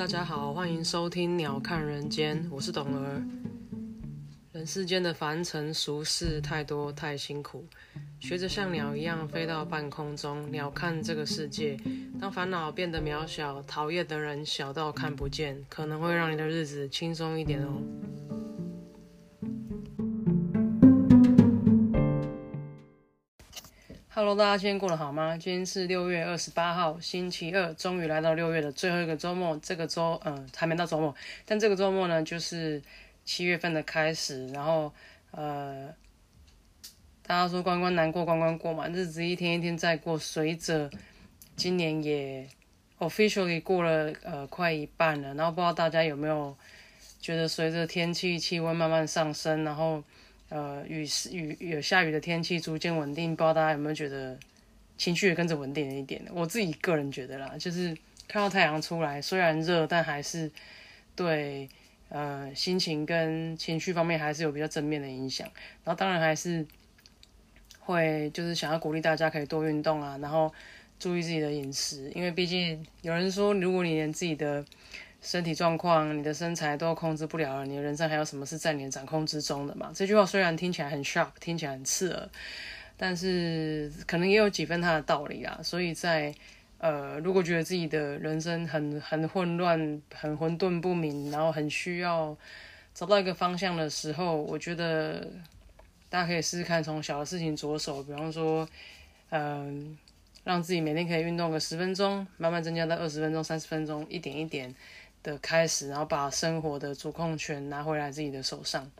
大家好，欢迎收听《鸟看人间》，我是董儿。人世间的凡尘俗事太多太辛苦，学着像鸟一样飞到半空中，鸟看这个世界。当烦恼变得渺小，讨厌的人小到看不见，可能会让你的日子轻松一点哦。Hello，大家今天过得好吗？今天是六月二十八号，星期二，终于来到六月的最后一个周末。这个周，嗯，还没到周末，但这个周末呢，就是七月份的开始。然后，呃，大家说关关难过关关过嘛，日子一天一天在过。随着今年也 officially 过了呃快一半了，然后不知道大家有没有觉得随着天气气温慢慢上升，然后。呃，雨是雨有下雨的天气逐渐稳定，不知道大家有没有觉得情绪也跟着稳定了一点？我自己个人觉得啦，就是看到太阳出来，虽然热，但还是对呃心情跟情绪方面还是有比较正面的影响。然后当然还是会就是想要鼓励大家可以多运动啊，然后注意自己的饮食，因为毕竟有人说，如果你连自己的身体状况，你的身材都控制不了了，你的人生还有什么是在你掌控之中的嘛？这句话虽然听起来很 shock，听起来很刺耳，但是可能也有几分它的道理啊。所以在呃，如果觉得自己的人生很很混乱、很混沌不明，然后很需要找到一个方向的时候，我觉得大家可以试试看从小的事情着手，比方说，嗯，让自己每天可以运动个十分钟，慢慢增加到二十分钟、三十分钟，一点一点。的开始，然后把生活的主控权拿回来自己的手上。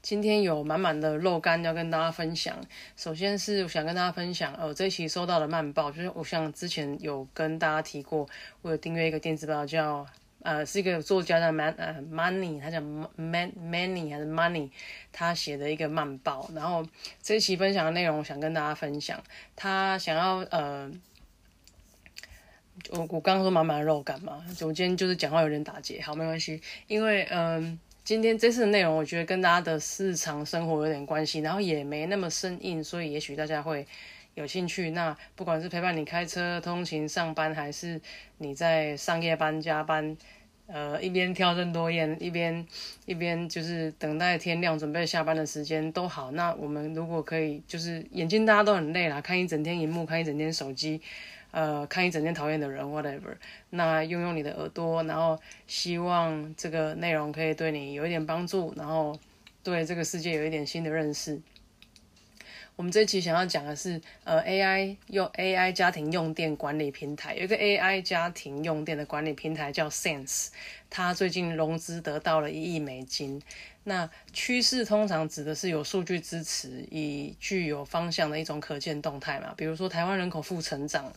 今天有满满的肉干要跟大家分享。首先是我想跟大家分享，呃，这一期收到的慢报，就是我像之前有跟大家提过，我有订阅一个电子报，叫呃是一个作家的慢呃，money，他叫 Man Money 还是 Money，他写的一个慢报。然后这一期分享的内容，我想跟大家分享，他想要呃。我我刚刚说满满的肉感嘛，我今天就是讲话有点打结，好没关系，因为嗯，今天这次的内容我觉得跟大家的日常生活有点关系，然后也没那么生硬，所以也许大家会有兴趣。那不管是陪伴你开车通勤上班，还是你在上夜班加班，呃，一边挑灯多宴，一边一边就是等待天亮准备下班的时间都好。那我们如果可以，就是眼睛大家都很累啦，看一整天荧幕，看一整天手机。呃，看一整天讨厌的人，whatever。那用用你的耳朵，然后希望这个内容可以对你有一点帮助，然后对这个世界有一点新的认识。我们这期想要讲的是，呃，AI 用 AI 家庭用电管理平台，有一个 AI 家庭用电的管理平台叫 Sense，它最近融资得到了一亿美金。那趋势通常指的是有数据支持，以具有方向的一种可见动态嘛，比如说台湾人口负成长。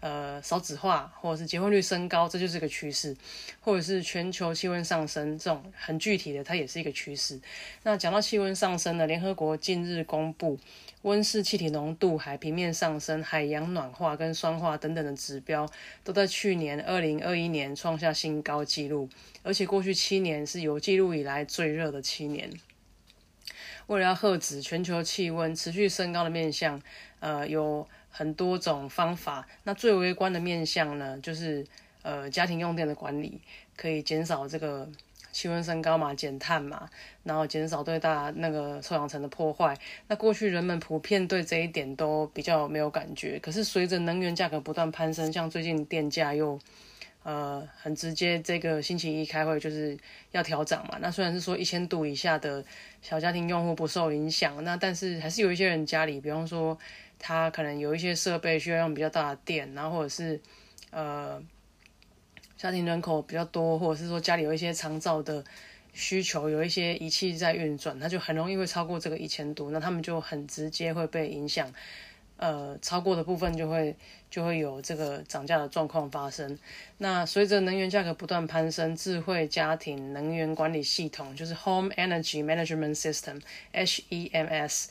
呃，少子化或者是结婚率升高，这就是一个趋势；或者是全球气温上升，这种很具体的，它也是一个趋势。那讲到气温上升呢，联合国近日公布温室气体浓度、海平面上升、海洋暖化跟酸化等等的指标，都在去年二零二一年创下新高纪录，而且过去七年是有记录以来最热的七年。为了要遏止全球气温持续升高的面向，呃，有。很多种方法，那最微观的面向呢，就是呃家庭用电的管理，可以减少这个气温升高嘛，减碳嘛，然后减少对大那个臭氧层的破坏。那过去人们普遍对这一点都比较没有感觉，可是随着能源价格不断攀升，像最近电价又呃很直接，这个星期一开会就是要调涨嘛。那虽然是说一千度以下的小家庭用户不受影响，那但是还是有一些人家里，比方说。它可能有一些设备需要用比较大的电，然后或者是呃家庭人口比较多，或者是说家里有一些长照的需求，有一些仪器在运转，它就很容易会超过这个一千度，那他们就很直接会被影响，呃，超过的部分就会就会有这个涨价的状况发生。那随着能源价格不断攀升，智慧家庭能源管理系统就是 Home Energy Management System（HEMS）。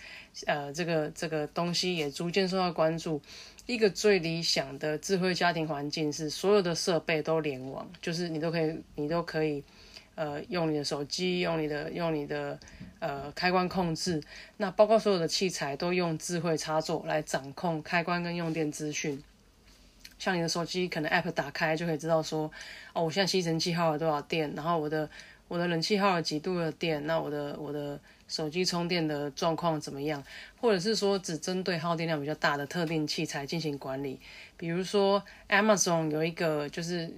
呃，这个这个东西也逐渐受到关注。一个最理想的智慧家庭环境是所有的设备都联网，就是你都可以，你都可以，呃，用你的手机，用你的，用你的，呃，开关控制。那包括所有的器材都用智慧插座来掌控开关跟用电资讯。像你的手机可能 App 打开就可以知道说，哦，我现在吸尘器耗了多少电，然后我的我的冷气耗了几度的电，那我的我的。手机充电的状况怎么样？或者是说只针对耗电量比较大的特定器材进行管理？比如说 Amazon 有一个就是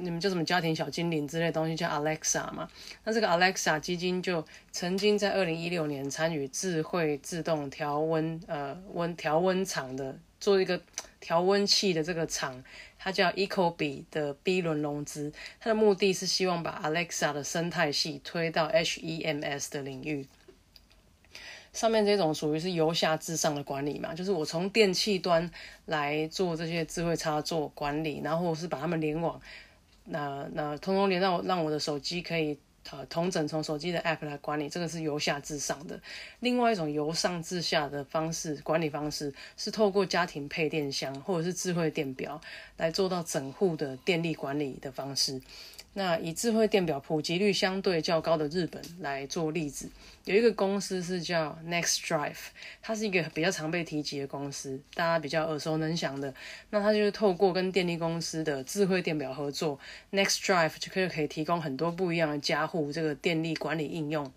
你们叫什么家庭小精灵之类东西叫 Alexa 嘛？那这个 Alexa 基金就曾经在二零一六年参与智慧自动调温呃温调温厂的做一个调温器的这个厂。它叫 Ecobee 的 B 轮融资，它的目的是希望把 Alexa 的生态系推到 HEMS 的领域。上面这种属于是由下至上的管理嘛，就是我从电器端来做这些智慧插座管理，然后是把它们联网，那那通通连到让我的手机可以。呃，同整从手机的 App 来管理，这个是由下至上的。另外一种由上至下的方式管理方式，是透过家庭配电箱或者是智慧电表来做到整户的电力管理的方式。那以智慧电表普及率相对较高的日本来做例子，有一个公司是叫 Next Drive，它是一个比较常被提及的公司，大家比较耳熟能详的。那它就是透过跟电力公司的智慧电表合作，Next Drive 就可以可以提供很多不一样的加护这个电力管理应用。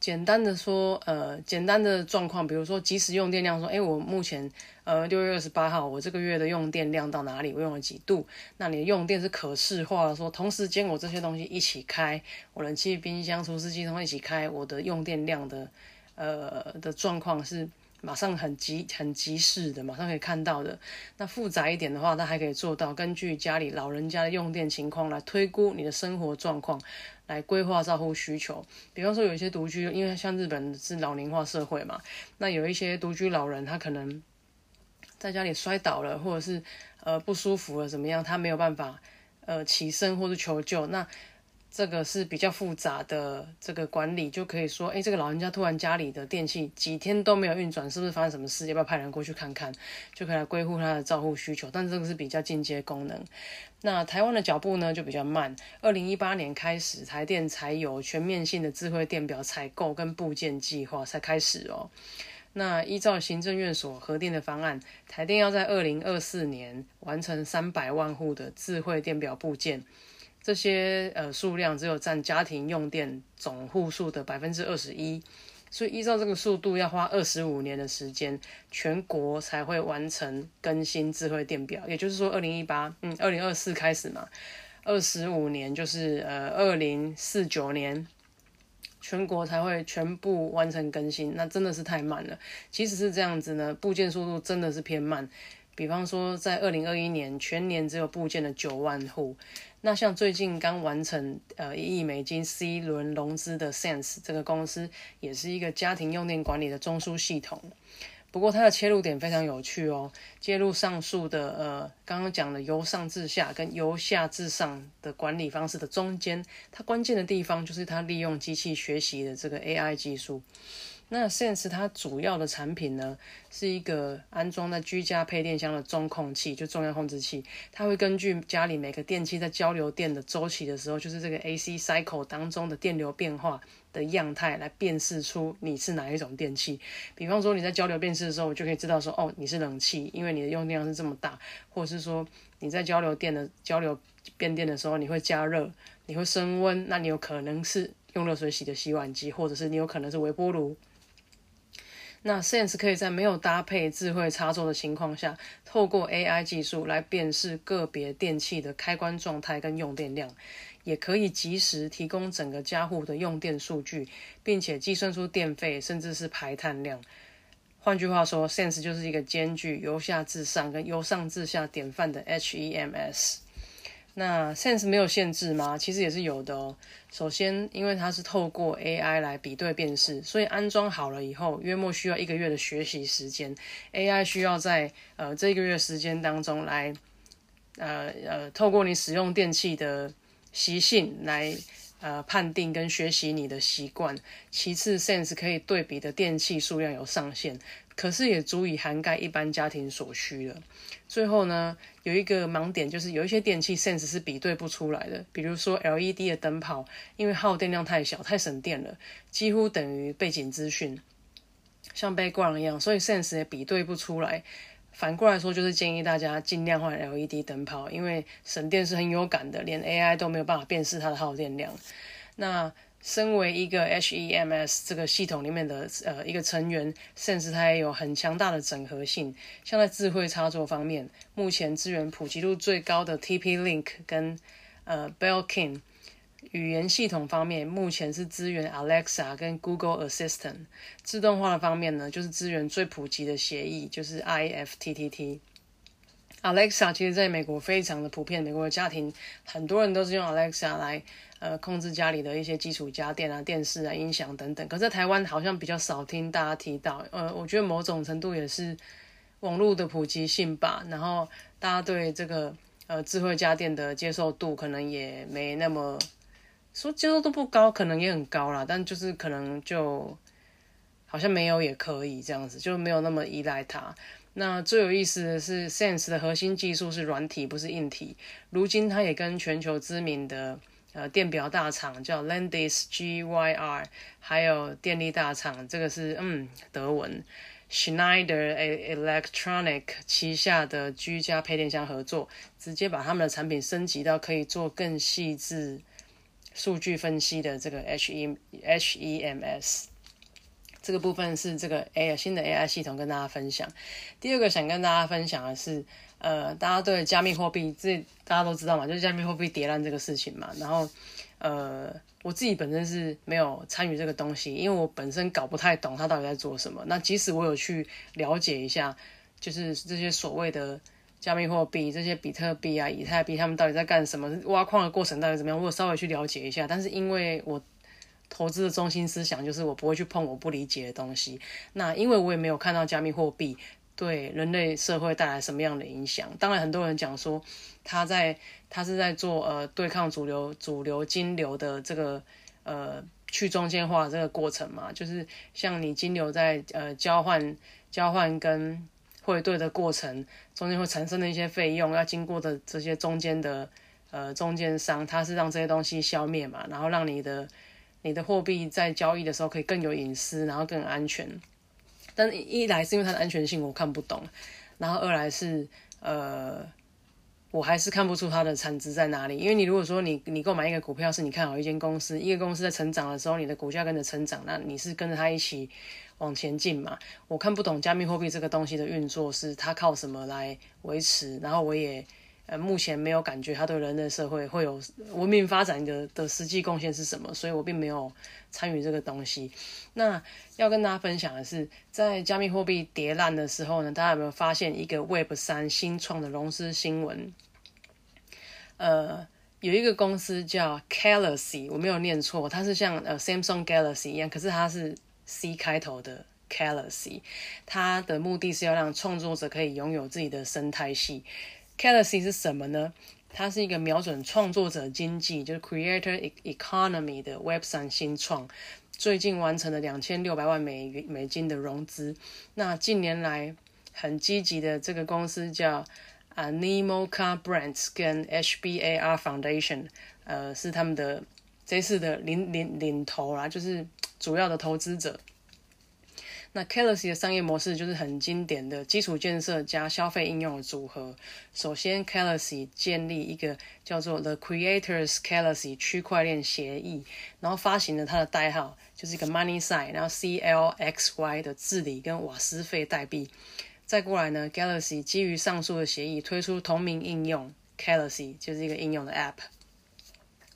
简单的说，呃，简单的状况，比如说即时用电量，说，哎，我目前，呃，六月二十八号，我这个月的用电量到哪里？我用了几度？那你的用电是可视化的，说同时间我这些东西一起开，我冷气、冰箱、除湿机都一起开，我的用电量的，呃，的状况是。马上很及很及时的，马上可以看到的。那复杂一点的话，它还可以做到根据家里老人家的用电情况来推估你的生活状况，来规划照护需求。比方说，有一些独居，因为像日本是老龄化社会嘛，那有一些独居老人，他可能在家里摔倒了，或者是呃不舒服了怎么样，他没有办法呃起身或是求救，那。这个是比较复杂的这个管理，就可以说，哎，这个老人家突然家里的电器几天都没有运转，是不是发生什么事？要不要派人过去看看？就可以来归户他的照护需求。但这个是比较进阶功能。那台湾的脚步呢就比较慢。二零一八年开始，台电才有全面性的智慧电表采购跟部件计划才开始哦。那依照行政院所核定的方案，台电要在二零二四年完成三百万户的智慧电表部件。这些呃数量只有占家庭用电总户数的百分之二十一，所以依照这个速度要花二十五年的时间，全国才会完成更新智慧电表。也就是说，二零一八，嗯，二零二四开始嘛，二十五年就是呃二零四九年，全国才会全部完成更新。那真的是太慢了。即使是这样子呢，部件速度真的是偏慢。比方说，在二零二一年全年只有部件的九万户。那像最近刚完成呃一亿美金 C 轮融资的 Sense 这个公司，也是一个家庭用电管理的中枢系统。不过它的切入点非常有趣哦，介入上述的呃刚刚讲的由上至下跟由下至上的管理方式的中间，它关键的地方就是它利用机器学习的这个 AI 技术。那 Sense 它主要的产品呢，是一个安装在居家配电箱的中控器，就中央控制器。它会根据家里每个电器在交流电的周期的时候，就是这个 AC cycle 当中的电流变化的样态，来辨识出你是哪一种电器。比方说你在交流变式的时候，我就可以知道说，哦，你是冷气，因为你的用电量是这么大；或者是说你在交流电的交流变电的时候，你会加热，你会升温，那你有可能是用热水洗的洗碗机，或者是你有可能是微波炉。那 Sense 可以在没有搭配智慧插座的情况下，透过 AI 技术来辨识个别电器的开关状态跟用电量，也可以及时提供整个家户的用电数据，并且计算出电费甚至是排碳量。换句话说，Sense 就是一个兼具由下至上跟由上至下典范的 HEMS。那 Sense 没有限制吗？其实也是有的哦。首先，因为它是透过 AI 来比对辨识，所以安装好了以后，约莫需要一个月的学习时间。AI 需要在呃这一个月时间当中来，呃呃，透过你使用电器的习性来呃判定跟学习你的习惯。其次，Sense 可以对比的电器数量有上限。可是也足以涵盖一般家庭所需了。最后呢，有一个盲点，就是有一些电器 Sense 是比对不出来的。比如说 LED 的灯泡，因为耗电量太小、太省电了，几乎等于背景资讯，像 background 一样，所以 Sense 也比对不出来。反过来说，就是建议大家尽量换 LED 灯泡，因为省电是很有感的，连 AI 都没有办法辨识它的耗电量。那身为一个 HEMS 这个系统里面的呃一个成员，甚至它也有很强大的整合性。像在智慧插座方面，目前资源普及度最高的 TP-Link 跟呃 Belkin。语言系统方面，目前是支援 Alexa 跟 Google Assistant。自动化的方面呢，就是资源最普及的协议，就是 IFTTT。Alexa 其实在美国非常的普遍，美国的家庭很多人都是用 Alexa 来呃控制家里的一些基础家电啊、电视啊、音响等等。可在台湾好像比较少听大家提到，呃，我觉得某种程度也是网络的普及性吧。然后大家对这个呃智慧家电的接受度可能也没那么。说接受度不高，可能也很高啦，但就是可能就好像没有也可以这样子，就没有那么依赖它。那最有意思的是，Sense 的核心技术是软体，不是硬体。如今它也跟全球知名的呃电表大厂叫 Landis GYR，还有电力大厂，这个是嗯德文 Schneider Electronic 旗下的居家配电箱合作，直接把他们的产品升级到可以做更细致。数据分析的这个 H E H E M S 这个部分是这个 AI 新的 AI 系统跟大家分享。第二个想跟大家分享的是，呃，大家对加密货币这大家都知道嘛，就是加密货币跌烂这个事情嘛。然后，呃，我自己本身是没有参与这个东西，因为我本身搞不太懂它到底在做什么。那即使我有去了解一下，就是这些所谓的。加密货币这些比特币啊、以太币，他们到底在干什么？挖矿的过程到底怎么样？我稍微去了解一下。但是因为我投资的中心思想就是我不会去碰我不理解的东西。那因为我也没有看到加密货币对人类社会带来什么样的影响。当然，很多人讲说他在他是在做呃对抗主流主流金流的这个呃去中间化这个过程嘛，就是像你金流在呃交换交换跟。汇兑的过程中间会产生的一些费用，要经过的这些中间的呃中间商，他是让这些东西消灭嘛，然后让你的你的货币在交易的时候可以更有隐私，然后更安全。但一来是因为它的安全性我看不懂，然后二来是呃我还是看不出它的产值在哪里。因为你如果说你你购买一个股票是你看好一间公司，一个公司在成长的时候，你的股价跟着成长，那你是跟着它一起。往前进嘛，我看不懂加密货币这个东西的运作是它靠什么来维持，然后我也目前没有感觉它对人类社会会有文明发展的的实际贡献是什么，所以我并没有参与这个东西。那要跟大家分享的是，在加密货币跌烂的时候呢，大家有没有发现一个 Web 三新创的融资新闻？呃，有一个公司叫 Galaxy，我没有念错，它是像呃 Samsung Galaxy 一样，可是它是。C 开头的 Galaxy，它的目的是要让创作者可以拥有自己的生态系。Galaxy 是什么呢？它是一个瞄准创作者经济，就是 Creator Economy 的 Web 三新创，最近完成了两千六百万美美金的融资。那近年来很积极的这个公司叫 Animo Car Brands 跟 HBAR Foundation，呃，是他们的这次的领领领头啦，就是。主要的投资者，那 k a l a x y 的商业模式就是很经典的基础建设加消费应用的组合。首先 k a l a x y 建立一个叫做 The Creators k a l a x y 区块链协议，然后发行了它的代号，就是一个 Money Sign，然后 CLXY 的治理跟瓦斯费代币。再过来呢，Galaxy 基于上述的协议推出同名应用 Galaxy，就是一个应用的 App。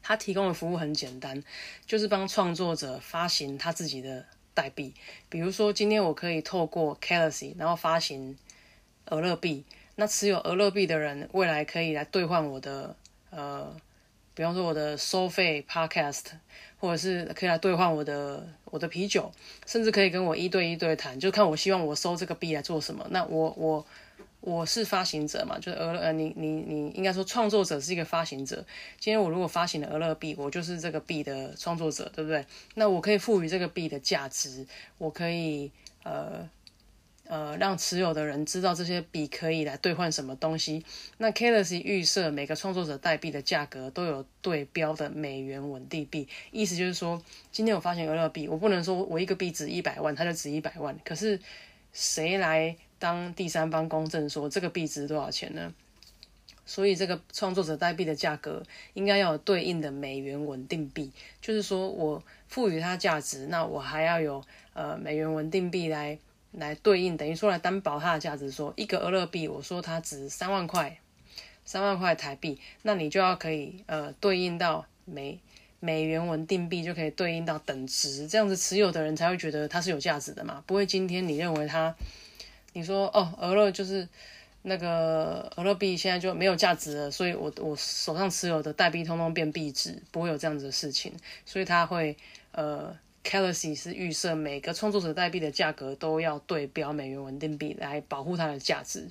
它提供的服务很简单，就是帮创作者发行他自己的代币。比如说，今天我可以透过 Galaxy，然后发行俄乐币。那持有俄乐币的人，未来可以来兑换我的呃，比方说我的收费 Podcast，或者是可以来兑换我的我的啤酒，甚至可以跟我一对一对谈，就看我希望我收这个币来做什么。那我我。我是发行者嘛，就是俄呃，你你你应该说创作者是一个发行者。今天我如果发行了俄勒币，我就是这个币的创作者，对不对？那我可以赋予这个币的价值，我可以呃呃让持有的人知道这些币可以来兑换什么东西。那 k a l a x 预设每个创作者代币的价格都有对标的美元稳定币，意思就是说，今天我发行俄勒币，我不能说我一个币值一百万，它就值一百万，可是谁来？当第三方公证说这个币值多少钱呢？所以这个创作者代币的价格应该要有对应的美元稳定币，就是说我赋予它价值，那我还要有呃美元稳定币来来对应，等于说来担保它的价值。说一个俄勒币，我说它值三万块，三万块台币，那你就要可以呃对应到美美元稳定币，就可以对应到等值，这样子持有的人才会觉得它是有价值的嘛，不会今天你认为它，你说哦俄勒就是。那个俄罗币现在就没有价值了，所以我我手上持有的代币通通变币值，不会有这样子的事情。所以他会呃 c a l i c y 是预设每个创作者代币的价格都要对标美元稳定币来保护它的价值。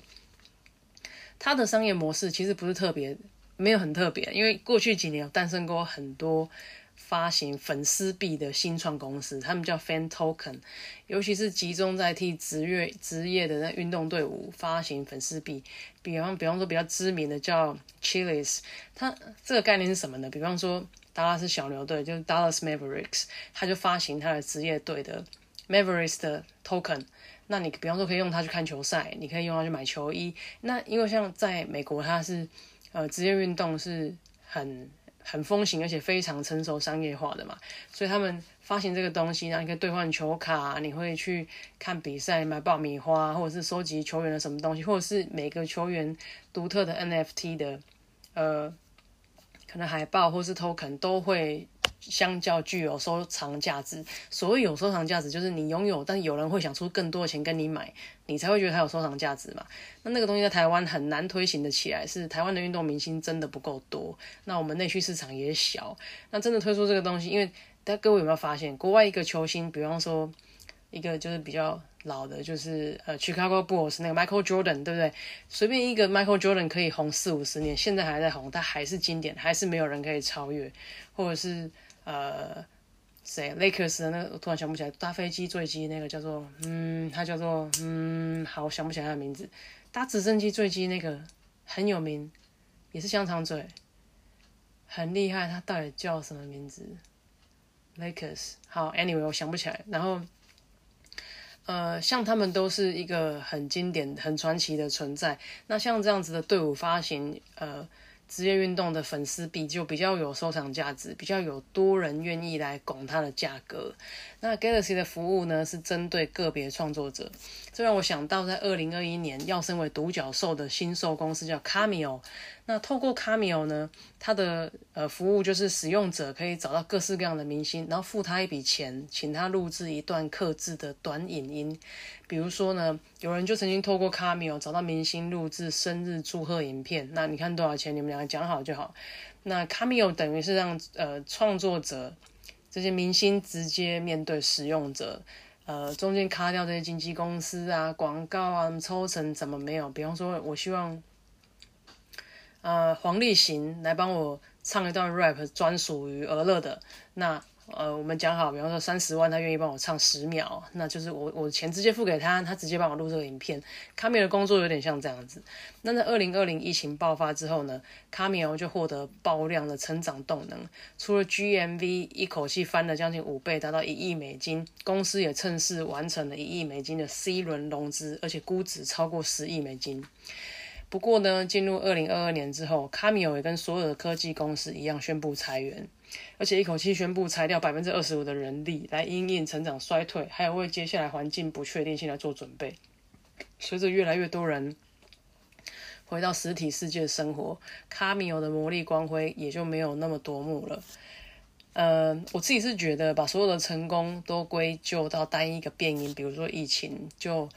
它的商业模式其实不是特别，没有很特别，因为过去几年有诞生过很多。发行粉丝币的新创公司，他们叫 Fan Token，尤其是集中在替职业职业的那运动队伍发行粉丝币。比方，比方说比较知名的叫 Chili's，它这个概念是什么呢？比方说达拉斯小牛队，就是 Dallas Mavericks，他就发行他的职业队的 Mavericks 的 Token。那你比方说可以用它去看球赛，你可以用它去买球衣。那因为像在美国，它是呃职业运动是很。很风行，而且非常成熟商业化的嘛，所以他们发行这个东西，然后你可以兑换球卡，你会去看比赛买爆米花，或者是收集球员的什么东西，或者是每个球员独特的 NFT 的，呃，可能海报或是 token 都会。相较具有收藏价值，所谓有收藏价值，就是你拥有，但有人会想出更多的钱跟你买，你才会觉得它有收藏价值嘛。那那个东西在台湾很难推行的起来，是台湾的运动明星真的不够多，那我们内需市场也小。那真的推出这个东西，因为大家各位有没有发现，国外一个球星，比方说一个就是比较老的，就是呃 Chicago Bulls 那个 Michael Jordan，对不对？随便一个 Michael Jordan 可以红四五十年，现在还在红，他还是经典，还是没有人可以超越，或者是。呃，谁？Lakers 的那个，我突然想不起来。搭飞机坠机那个叫做，嗯，他叫做，嗯，好，想不起来他的名字。搭直升机坠机那个很有名，也是香肠嘴，很厉害。他到底叫什么名字？Lakers。好，Anyway，我想不起来。然后，呃，像他们都是一个很经典、很传奇的存在。那像这样子的队伍发行，呃。职业运动的粉丝币就比较有收藏价值，比较有多人愿意来拱它的价格。那 Galaxy 的服务呢，是针对个别创作者，这让我想到在二零二一年要身为独角兽的新售公司叫 Cameo。那透过 Cameo 呢，它的呃服务就是使用者可以找到各式各样的明星，然后付他一笔钱，请他录制一段刻制的短影音。比如说呢，有人就曾经透过 Cameo 找到明星录制生日祝贺影片，那你看多少钱？你们两个讲好就好。那 Cameo 等于是让呃创作者这些明星直接面对使用者，呃中间卡掉这些经纪公司啊、广告啊、抽成怎么没有？比方说，我希望。呃，黄立行来帮我唱一段 rap，专属于俄乐的。那呃，我们讲好，比方说三十万，他愿意帮我唱十秒，那就是我我钱直接付给他，他直接帮我录这个影片。卡米尔的工作有点像这样子。那在二零二零疫情爆发之后呢，卡米尔就获得爆量的成长动能，除了 GMV 一口气翻了将近五倍，达到一亿美金，公司也趁势完成了一亿美金的 C 轮融资，而且估值超过十亿美金。不过呢，进入二零二二年之后，卡米欧也跟所有的科技公司一样宣布裁员，而且一口气宣布裁掉百分之二十五的人力，来因应成长衰退，还有为接下来环境不确定性来做准备。随着越来越多人回到实体世界生活，卡米欧的魔力光辉也就没有那么夺目了。呃，我自己是觉得把所有的成功都归咎到单一个变因，比如说疫情，就。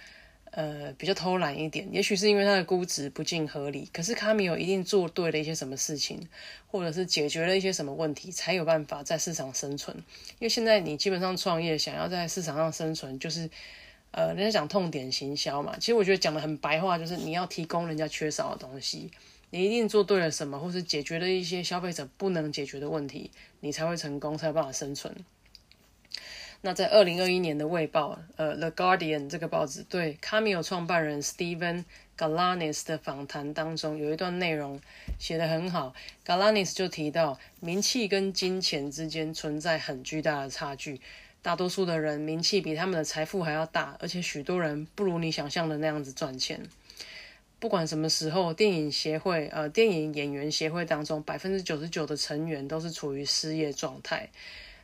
呃，比较偷懒一点，也许是因为它的估值不尽合理。可是卡米有一定做对了一些什么事情，或者是解决了一些什么问题，才有办法在市场生存。因为现在你基本上创业想要在市场上生存，就是呃，人家讲痛点行销嘛。其实我觉得讲的很白话，就是你要提供人家缺少的东西，你一定做对了什么，或是解决了一些消费者不能解决的问题，你才会成功，才有办法生存。那在二零二一年的《卫报》呃，《The Guardian》这个报纸对 Cameo 创办人 Steven Galanis 的访谈当中，有一段内容写得很好。Galanis 就提到，名气跟金钱之间存在很巨大的差距。大多数的人名气比他们的财富还要大，而且许多人不如你想象的那样子赚钱。不管什么时候，电影协会呃，电影演员协会当中，百分之九十九的成员都是处于失业状态。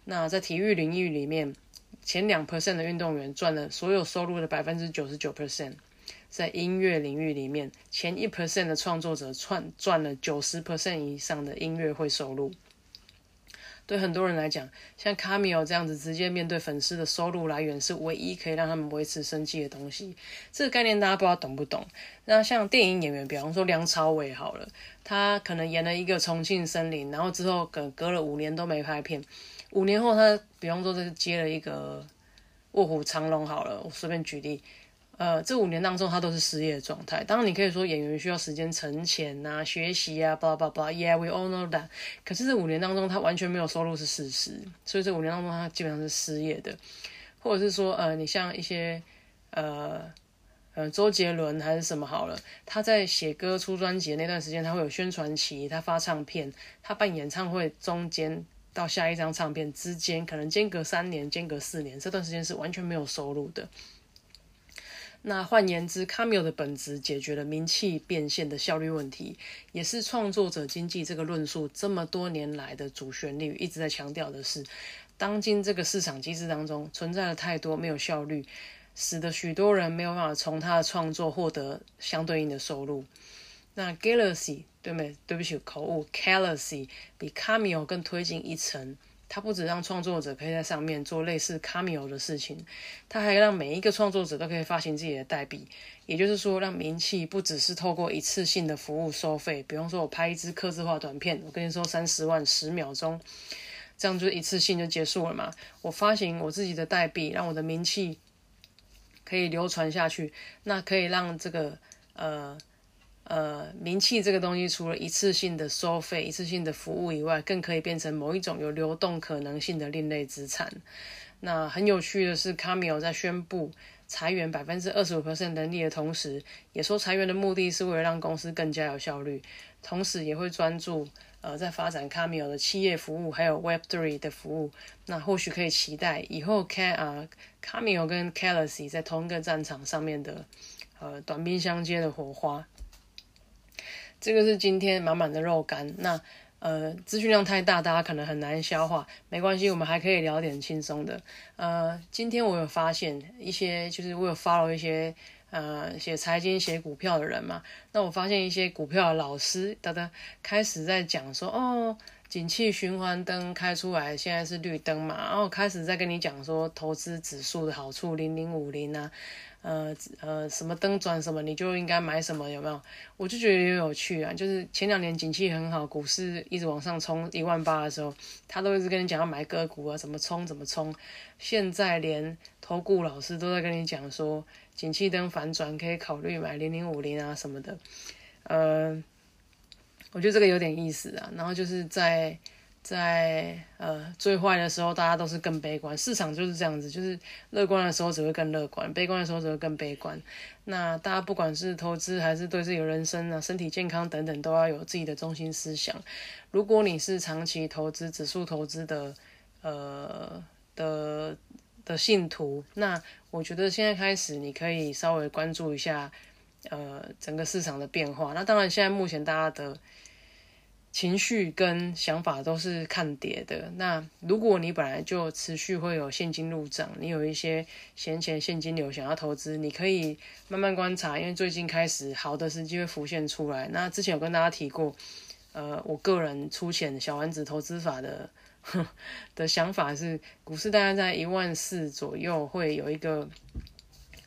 那在体育领域里面，前两 percent 的运动员赚了所有收入的百分之九十九 percent。在音乐领域里面，前一 percent 的创作者赚赚了九十 percent 以上的音乐会收入。对很多人来讲，像卡米尔这样子直接面对粉丝的收入来源，是唯一可以让他们维持生计的东西。这个概念大家不知道懂不懂？那像电影演员，比方说梁朝伟好了，他可能演了一个《重庆森林》，然后之后隔隔了五年都没拍片，五年后他比方说这接了一个《卧虎藏龙》好了，我随便举例。呃，这五年当中，他都是失业状态。当然，你可以说演员需要时间存钱啊、学习啊，巴拉巴拉。Yeah，we all know that。可是这五年当中，他完全没有收入是事实，所以这五年当中，他基本上是失业的。或者是说，呃，你像一些呃呃周杰伦还是什么好了，他在写歌、出专辑那段时间，他会有宣传期，他发唱片，他办演唱会，中间到下一张唱片之间，可能间隔三年、间隔四年，这段时间是完全没有收入的。那换言之，Camille 的本质解决了名气变现的效率问题，也是创作者经济这个论述这么多年来的主旋律，一直在强调的是，当今这个市场机制当中存在了太多没有效率，使得许多人没有办法从他的创作获得相对应的收入。那 Galaxy 对没？对不起，口误，Galaxy 比 Camio 更推进一层。它不止让创作者可以在上面做类似 Cameo 的事情，它还让每一个创作者都可以发行自己的代币。也就是说，让名气不只是透过一次性的服务收费，比方说我拍一支刻字化短片，我跟你说三十万十秒钟，这样就一次性就结束了嘛？我发行我自己的代币，让我的名气可以流传下去，那可以让这个呃。呃，名气这个东西，除了一次性的收费、一次性的服务以外，更可以变成某一种有流动可能性的另类资产。那很有趣的是，Camille 在宣布裁员百分之二十五 percent 能力的同时，也说裁员的目的是为了让公司更加有效率，同时也会专注呃在发展 Camille 的企业服务，还有 Web Three 的服务。那或许可以期待以后 Ca 啊 Camille 跟 c a l a s y 在同一个战场上面的呃短兵相接的火花。这个是今天满满的肉干，那呃资讯量太大，大家可能很难消化。没关系，我们还可以聊点轻松的。呃，今天我有发现一些，就是我有 follow 一些呃写财经、写股票的人嘛。那我发现一些股票的老师，大家开始在讲说，哦，景气循环灯开出来，现在是绿灯嘛，然后开始在跟你讲说投资指数的好处，零零五零啊。呃呃，什么灯转什么，你就应该买什么，有没有？我就觉得也有趣啊。就是前两年景气很好，股市一直往上冲一万八的时候，他都一直跟你讲要买个股啊，怎么冲怎么冲。现在连投顾老师都在跟你讲说，景气灯反转可以考虑买零零五零啊什么的。呃，我觉得这个有点意思啊。然后就是在。在呃最坏的时候，大家都是更悲观。市场就是这样子，就是乐观的时候只会更乐观，悲观的时候只会更悲观。那大家不管是投资还是对自己的人生啊、身体健康等等，都要有自己的中心思想。如果你是长期投资、指数投资的呃的的信徒，那我觉得现在开始你可以稍微关注一下呃整个市场的变化。那当然，现在目前大家的。情绪跟想法都是看跌的。那如果你本来就持续会有现金入账，你有一些闲钱现金流想要投资，你可以慢慢观察，因为最近开始好的时机会浮现出来。那之前有跟大家提过，呃，我个人出钱小丸子投资法的的想法是，股市大概在一万四左右会有一个，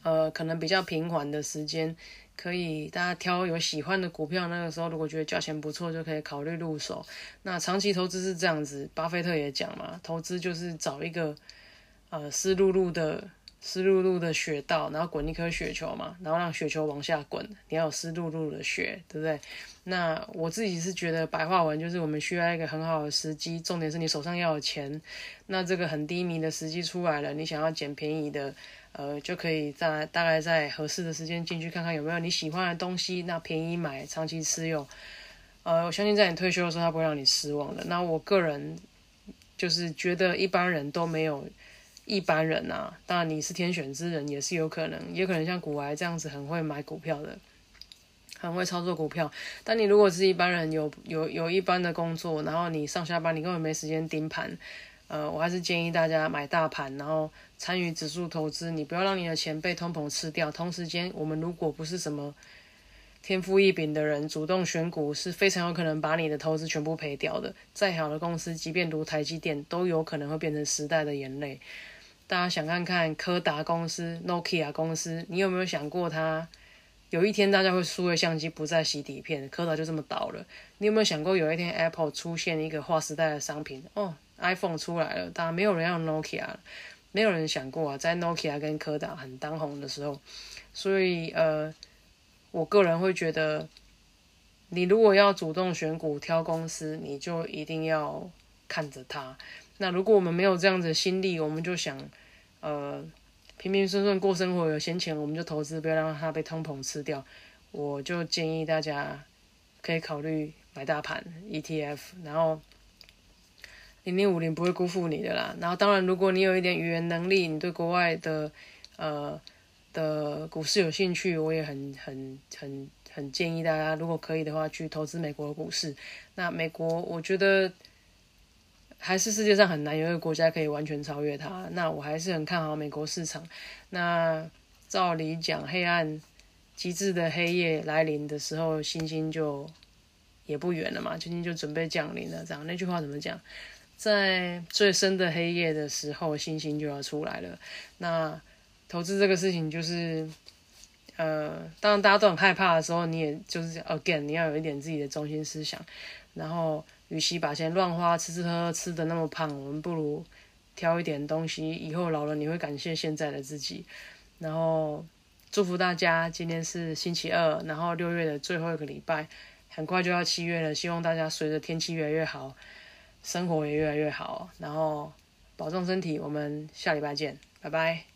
呃，可能比较平缓的时间。可以，大家挑有喜欢的股票，那个时候如果觉得价钱不错，就可以考虑入手。那长期投资是这样子，巴菲特也讲嘛，投资就是找一个呃湿漉漉的湿漉漉的雪道，然后滚一颗雪球嘛，然后让雪球往下滚，你要有湿漉漉的雪，对不对？那我自己是觉得白话文就是我们需要一个很好的时机，重点是你手上要有钱。那这个很低迷的时机出来了，你想要捡便宜的。呃，就可以在大概在合适的时间进去看看有没有你喜欢的东西，那便宜买，长期持有。呃，我相信在你退休的时候，他不会让你失望的。那我个人就是觉得一般人都没有一般人啊，当然你是天选之人也是有可能，也可能像古埃这样子很会买股票的，很会操作股票。但你如果是一般人，有有有一般的工作，然后你上下班你根本没时间盯盘，呃，我还是建议大家买大盘，然后参与指数投资，你不要让你的钱被通膨吃掉。同时间，我们如果不是什么天赋异禀的人，主动选股是非常有可能把你的投资全部赔掉的。再好的公司，即便如台积电，都有可能会变成时代的眼泪。大家想看看柯达公司、Nokia 公司，你有没有想过，它有一天大家会输的相机不再洗底片，柯达就这么倒了？你有没有想过，有一天 Apple 出现一个划时代的商品？哦，iPhone 出来了，大家没有人要 Nokia，没有人想过啊，在 Nokia 跟柯达很当红的时候，所以呃，我个人会觉得，你如果要主动选股挑公司，你就一定要看着它。那如果我们没有这样子的心力，我们就想，呃，平平顺顺过生活，有闲钱我们就投资，不要让它被通膨吃掉。我就建议大家可以考虑买大盘 ETF，然后零零五零不会辜负你的啦。然后当然，如果你有一点语言能力，你对国外的呃的股市有兴趣，我也很很很很建议大家，如果可以的话，去投资美国的股市。那美国，我觉得。还是世界上很难有一个国家可以完全超越它。那我还是很看好美国市场。那照理讲，黑暗极致的黑夜来临的时候，星星就也不远了嘛，星星就准备降临了。这样那句话怎么讲？在最深的黑夜的时候，星星就要出来了。那投资这个事情就是，呃，当大家都很害怕的时候，你也就是 again，你要有一点自己的中心思想，然后。与其把钱乱花，吃吃喝喝吃的那么胖，我们不如挑一点东西，以后老了你会感谢现在的自己。然后祝福大家，今天是星期二，然后六月的最后一个礼拜，很快就要七月了。希望大家随着天气越来越好，生活也越来越好，然后保重身体。我们下礼拜见，拜拜。